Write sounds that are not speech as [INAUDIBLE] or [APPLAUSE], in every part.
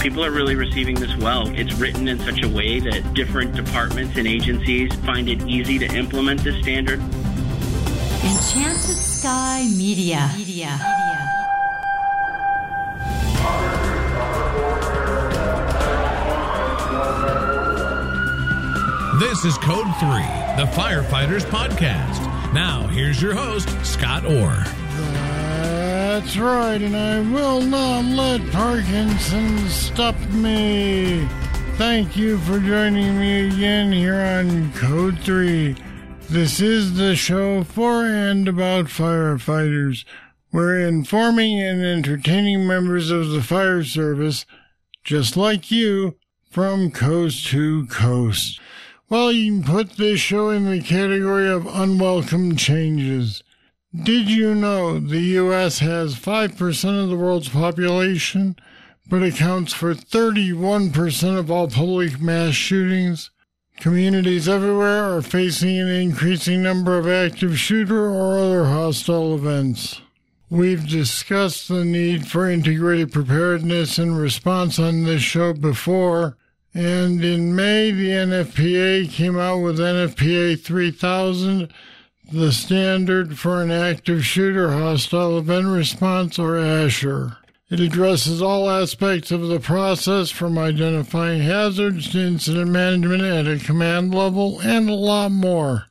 People are really receiving this well. It's written in such a way that different departments and agencies find it easy to implement this standard. Enchanted Sky Media. Media. This is Code 3, the Firefighters Podcast. Now, here's your host, Scott Orr. That's right, and I will not let Parkinson stop me. Thank you for joining me again here on Code 3. This is the show for and about firefighters. We're informing and entertaining members of the fire service, just like you, from coast to coast. Well, you can put this show in the category of unwelcome changes. Did you know the U.S. has 5% of the world's population, but accounts for 31% of all public mass shootings? Communities everywhere are facing an increasing number of active shooter or other hostile events. We've discussed the need for integrated preparedness and response on this show before, and in May, the NFPA came out with NFPA 3000, the standard for an active shooter hostile event response, or ASHER. It addresses all aspects of the process from identifying hazards to incident management at a command level and a lot more.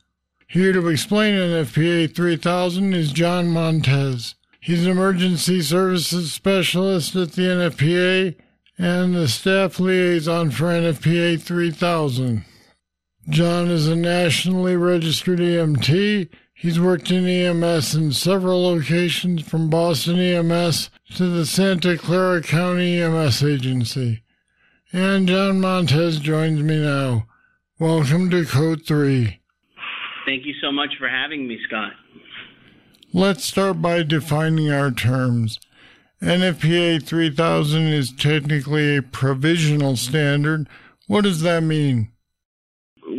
Here to explain NFPA 3000 is John Montes. He's an emergency services specialist at the NFPA and the staff liaison for NFPA 3000. John is a nationally registered EMT. He's worked in EMS in several locations from Boston EMS to the Santa Clara County EMS agency. And John Montes joins me now. Welcome to Code 3. Thank you so much for having me, Scott. Let's start by defining our terms. NFPA 3000 is technically a provisional standard. What does that mean?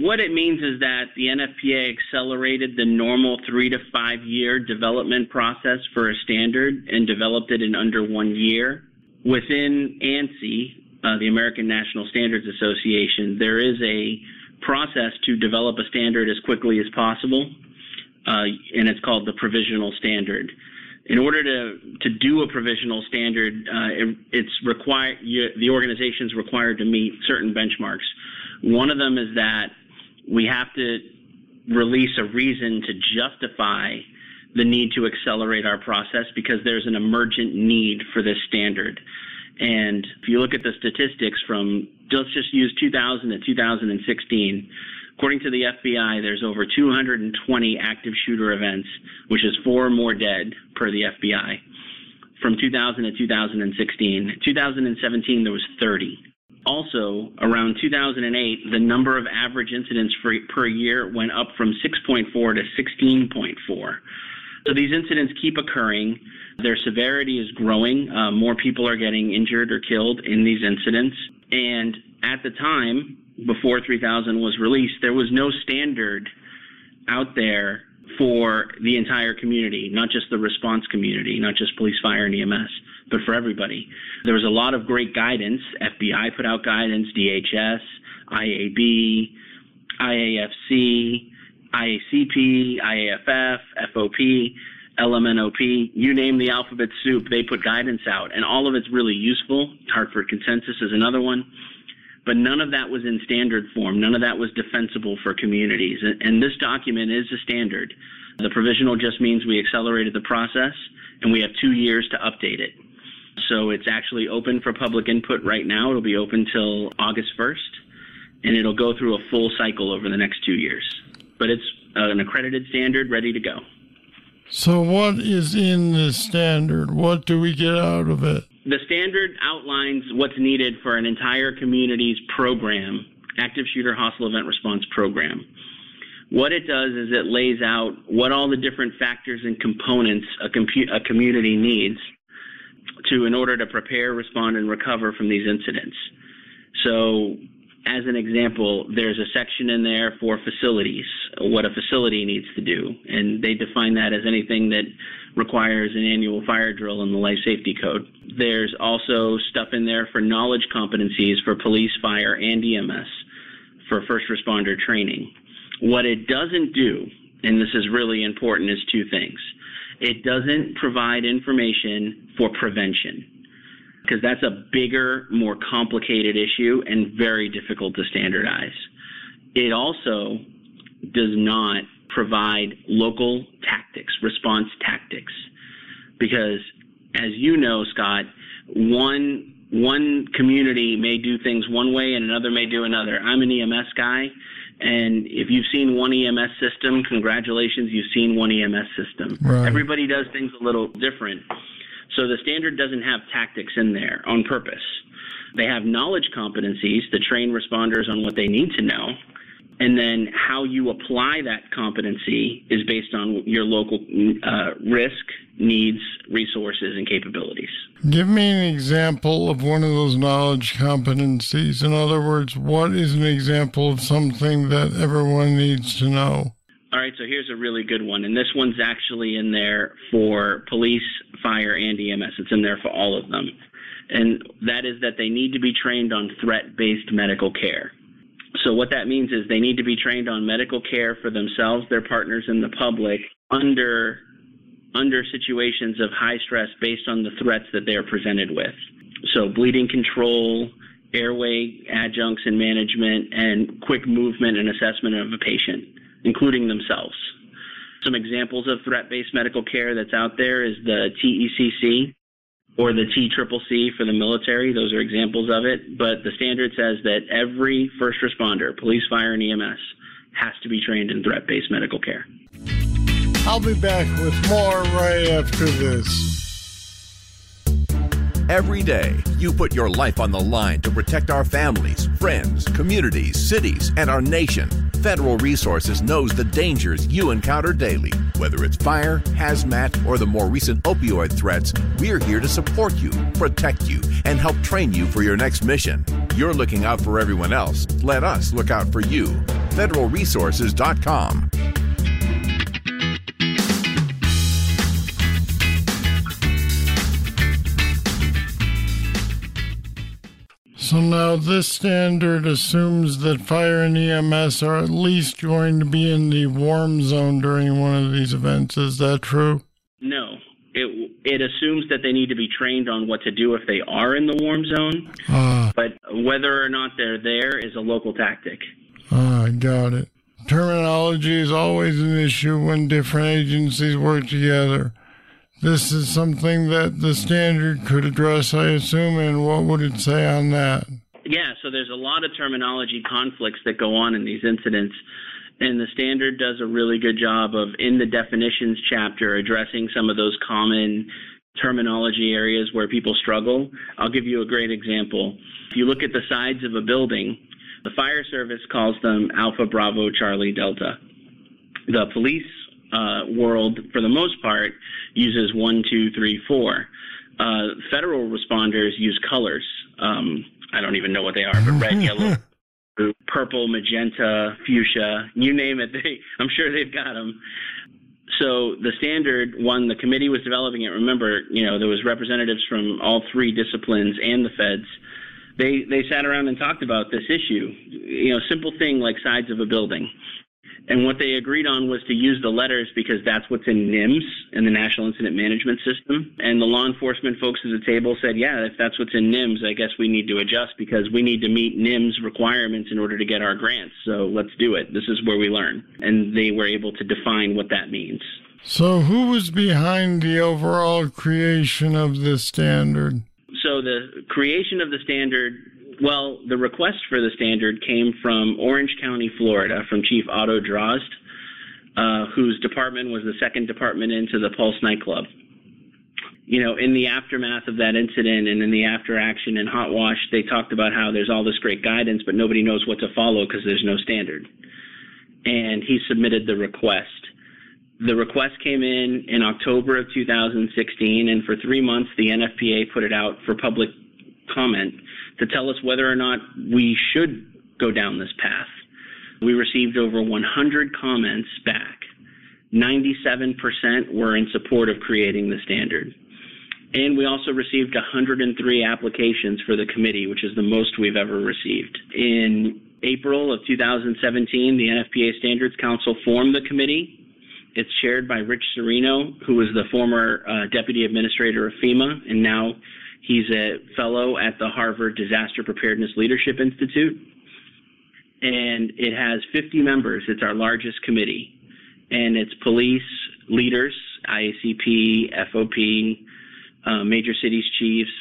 What it means is that the NFPA accelerated the normal three to five year development process for a standard and developed it in under one year. Within ANSI, uh, the American National Standards Association, there is a process to develop a standard as quickly as possible, uh, and it's called the provisional standard in order to to do a provisional standard, uh, it, it's required the organization is required to meet certain benchmarks. One of them is that we have to release a reason to justify the need to accelerate our process because there's an emergent need for this standard. And if you look at the statistics from let's just use 2000 to 2016 According to the FBI, there's over 220 active shooter events, which is four more dead per the FBI from 2000 to 2016. 2017, there was 30. Also, around 2008, the number of average incidents for, per year went up from 6.4 to 16.4. So these incidents keep occurring. Their severity is growing. Uh, more people are getting injured or killed in these incidents. And at the time, before 3000 was released, there was no standard out there for the entire community, not just the response community, not just police, fire, and EMS, but for everybody. There was a lot of great guidance. FBI put out guidance, DHS, IAB, IAFC, IACP, IAFF, FOP, LMNOP, you name the alphabet soup, they put guidance out, and all of it's really useful. Hartford Consensus is another one. But none of that was in standard form. None of that was defensible for communities. And this document is a standard. The provisional just means we accelerated the process and we have two years to update it. So it's actually open for public input right now. It'll be open till August 1st and it'll go through a full cycle over the next two years. But it's an accredited standard ready to go. So, what is in the standard? What do we get out of it? The standard outlines what's needed for an entire community's program, active shooter hostile event response program. What it does is it lays out what all the different factors and components a, compu- a community needs to in order to prepare, respond, and recover from these incidents. So as an example, there's a section in there for facilities, what a facility needs to do, and they define that as anything that requires an annual fire drill in the life safety code. There's also stuff in there for knowledge competencies for police, fire, and EMS for first responder training. What it doesn't do, and this is really important, is two things. It doesn't provide information for prevention because that's a bigger, more complicated issue and very difficult to standardize. It also does not provide local tactics, response tactics, because as you know, Scott, one one community may do things one way and another may do another. I'm an EMS guy, and if you've seen one EMS system, congratulations, you've seen one EMS system. Right. Everybody does things a little different. So the standard doesn't have tactics in there on purpose. They have knowledge competencies to train responders on what they need to know. And then how you apply that competency is based on your local uh, risk, needs, resources, and capabilities. Give me an example of one of those knowledge competencies. In other words, what is an example of something that everyone needs to know? All right, so here's a really good one. And this one's actually in there for police, fire, and EMS. It's in there for all of them. And that is that they need to be trained on threat based medical care. So, what that means is they need to be trained on medical care for themselves, their partners, and the public under, under situations of high stress based on the threats that they are presented with. So, bleeding control, airway adjuncts and management, and quick movement and assessment of a patient including themselves. Some examples of threat based medical care that's out there is the TECC or the TCCC for the military. Those are examples of it. But the standard says that every first responder, police, fire, and EMS, has to be trained in threat based medical care. I'll be back with more right after this. Every day, you put your life on the line to protect our families, friends, communities, cities, and our nation. Federal Resources knows the dangers you encounter daily. Whether it's fire, hazmat, or the more recent opioid threats, we're here to support you, protect you, and help train you for your next mission. You're looking out for everyone else. Let us look out for you. FederalResources.com. So now this standard assumes that fire and EMS are at least going to be in the warm zone during one of these events. Is that true? No. It, it assumes that they need to be trained on what to do if they are in the warm zone, Ah, but whether or not they're there is a local tactic. ah, I got it. Terminology is always an issue when different agencies work together. This is something that the standard could address, I assume, and what would it say on that? Yeah, so there's a lot of terminology conflicts that go on in these incidents. And the standard does a really good job of, in the definitions chapter, addressing some of those common terminology areas where people struggle. I'll give you a great example. If you look at the sides of a building, the fire service calls them Alpha Bravo Charlie Delta. The police uh, world, for the most part, uses one, two, three, four. Uh, federal responders use colors. Um, I don't even know what they are, but red, yellow, blue, [LAUGHS] purple, magenta, fuchsia, you name it. [LAUGHS] They, I'm sure they've got them. So the standard one, the committee was developing it. Remember, you know, there was representatives from all three disciplines and the feds. They they sat around and talked about this issue. You know, simple thing like sides of a building. And what they agreed on was to use the letters because that's what's in NIMS, in the National Incident Management System. And the law enforcement folks at the table said, yeah, if that's what's in NIMS, I guess we need to adjust because we need to meet NIMS requirements in order to get our grants. So let's do it. This is where we learn. And they were able to define what that means. So, who was behind the overall creation of this standard? So the creation of the standard well, the request for the standard came from Orange County, Florida, from Chief Otto Drozd, uh, whose department was the second department into the Pulse nightclub. You know, in the aftermath of that incident and in the after action in Hot Wash, they talked about how there's all this great guidance, but nobody knows what to follow because there's no standard. And he submitted the request. The request came in in October of 2016, and for three months, the NFPA put it out for public comment to tell us whether or not we should go down this path. We received over 100 comments back. 97% were in support of creating the standard. And we also received 103 applications for the committee, which is the most we've ever received. In April of 2017, the NFPA Standards Council formed the committee. It's chaired by Rich Serino, who was the former uh, deputy administrator of FEMA, and now he's a fellow at the Harvard Disaster Preparedness Leadership Institute. And it has 50 members. It's our largest committee. And it's police leaders, IACP, FOP, uh, major cities chiefs,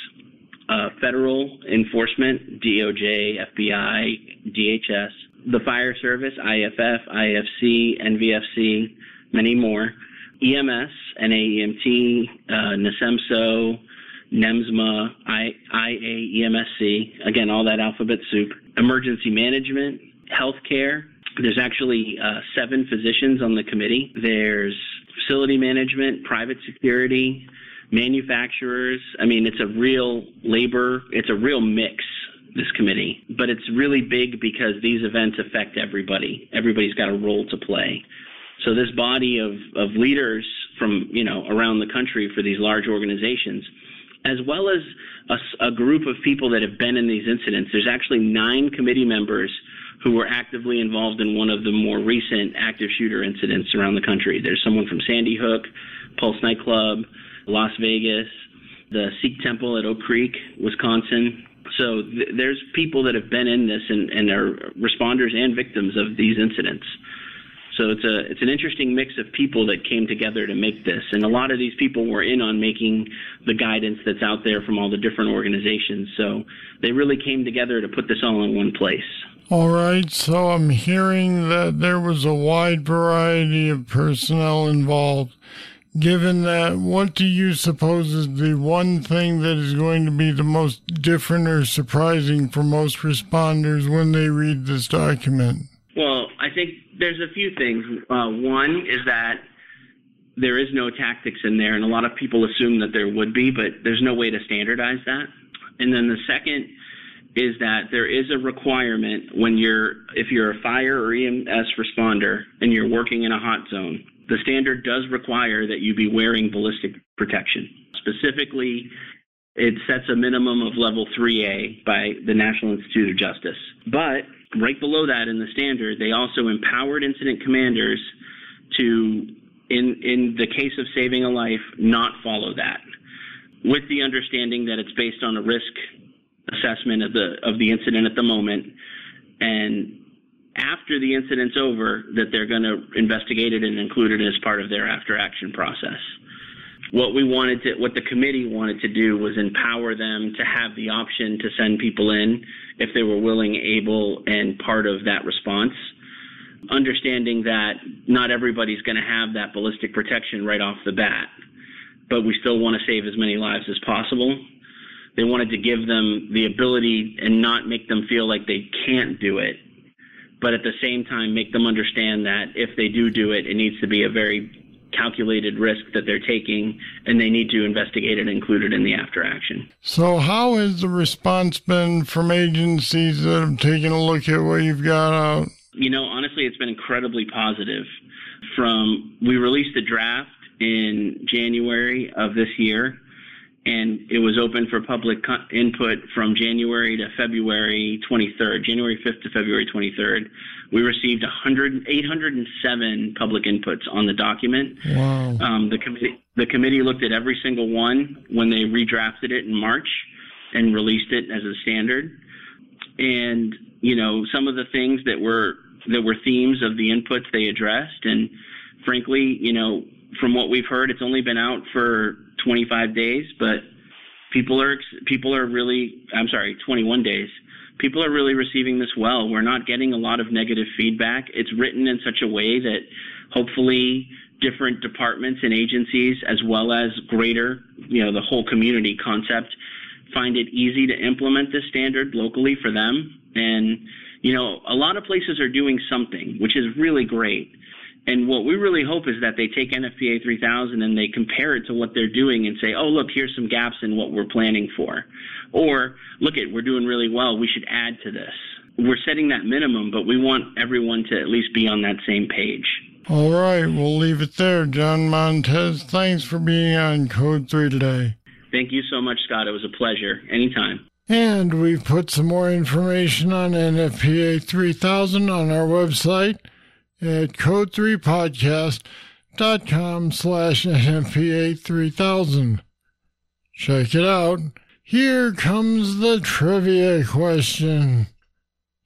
uh, federal enforcement, DOJ, FBI, DHS, the fire service, IFF, IFC, NVFC, many more, EMS, NAEMT, uh, NASEMSO, NEMSMA, I, IAEMSC, again, all that alphabet soup, emergency management, healthcare. There's actually uh, seven physicians on the committee. There's facility management, private security, manufacturers. I mean, it's a real labor, it's a real mix, this committee. But it's really big because these events affect everybody. Everybody's got a role to play. So this body of, of leaders from, you know, around the country for these large organizations, as well as a, a group of people that have been in these incidents, there's actually nine committee members who were actively involved in one of the more recent active shooter incidents around the country. There's someone from Sandy Hook, Pulse nightclub, Las Vegas, the Sikh temple at Oak Creek, Wisconsin. So th- there's people that have been in this and, and are responders and victims of these incidents. So it's a it's an interesting mix of people that came together to make this, and a lot of these people were in on making the guidance that's out there from all the different organizations. So they really came together to put this all in one place. All right, so I'm hearing that there was a wide variety of personnel involved. Given that, what do you suppose is the one thing that is going to be the most different or surprising for most responders when they read this document? There's a few things. Uh, one is that there is no tactics in there, and a lot of people assume that there would be, but there's no way to standardize that. And then the second is that there is a requirement when you're, if you're a fire or EMS responder and you're working in a hot zone, the standard does require that you be wearing ballistic protection. Specifically, it sets a minimum of level 3A by the National Institute of Justice. But right below that in the standard, they also empowered incident commanders to, in, in the case of saving a life, not follow that, with the understanding that it's based on a risk assessment of the of the incident at the moment, and after the incident's over that they're going to investigate it and include it as part of their after action process. What we wanted to, what the committee wanted to do was empower them to have the option to send people in if they were willing, able, and part of that response. Understanding that not everybody's going to have that ballistic protection right off the bat, but we still want to save as many lives as possible. They wanted to give them the ability and not make them feel like they can't do it but at the same time make them understand that if they do do it, it needs to be a very calculated risk that they're taking and they need to investigate it and include it in the after action. So how has the response been from agencies that have taken a look at what you've got out? You know, honestly, it's been incredibly positive. From we released the draft in January of this year and it was open for public input from January to February 23rd, January 5th to February 23rd. We received 100, 807 public inputs on the document. Wow. Um, the committee the committee looked at every single one when they redrafted it in March and released it as a standard. And you know some of the things that were that were themes of the inputs they addressed, and frankly, you know, from what we've heard, it's only been out for 25 days, but people are people are really I'm sorry, 21 days. People are really receiving this well. We're not getting a lot of negative feedback. It's written in such a way that hopefully different departments and agencies as well as greater, you know, the whole community concept find it easy to implement this standard locally for them and you know, a lot of places are doing something, which is really great. And what we really hope is that they take NFPA 3000 and they compare it to what they're doing and say, oh, look, here's some gaps in what we're planning for. Or, look at, we're doing really well, we should add to this. We're setting that minimum, but we want everyone to at least be on that same page. All right, we'll leave it there. John Montes, thanks for being on Code 3 today. Thank you so much, Scott. It was a pleasure. Anytime. And we've put some more information on NFPA 3000 on our website at code3podcast.com slash NFPA 3000. Check it out. Here comes the trivia question.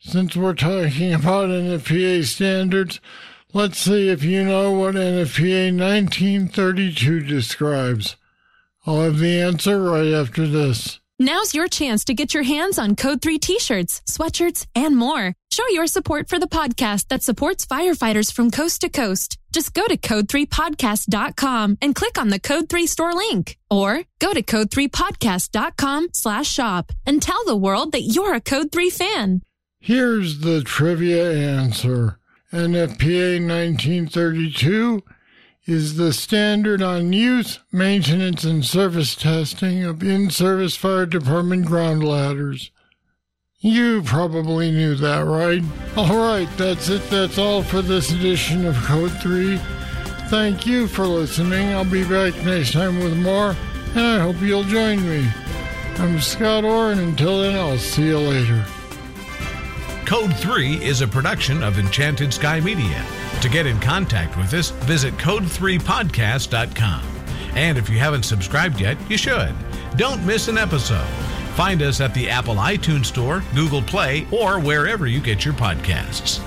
Since we're talking about NFPA standards, let's see if you know what NFPA 1932 describes. I'll have the answer right after this. Now's your chance to get your hands on Code 3 t shirts, sweatshirts, and more. Show your support for the podcast that supports firefighters from coast to coast. Just go to code3podcast.com and click on the Code 3 store link. Or go to code3podcast.com slash shop and tell the world that you're a Code 3 fan. Here's the trivia answer. NFPA 1932 is the standard on use, maintenance, and service testing of in-service fire department ground ladders. You probably knew that, right? All right, that's it. That's all for this edition of Code 3. Thank you for listening. I'll be back next time with more, and I hope you'll join me. I'm Scott Orr, and until then, I'll see you later. Code 3 is a production of Enchanted Sky Media. To get in contact with us, visit code3podcast.com. And if you haven't subscribed yet, you should. Don't miss an episode. Find us at the Apple iTunes Store, Google Play, or wherever you get your podcasts.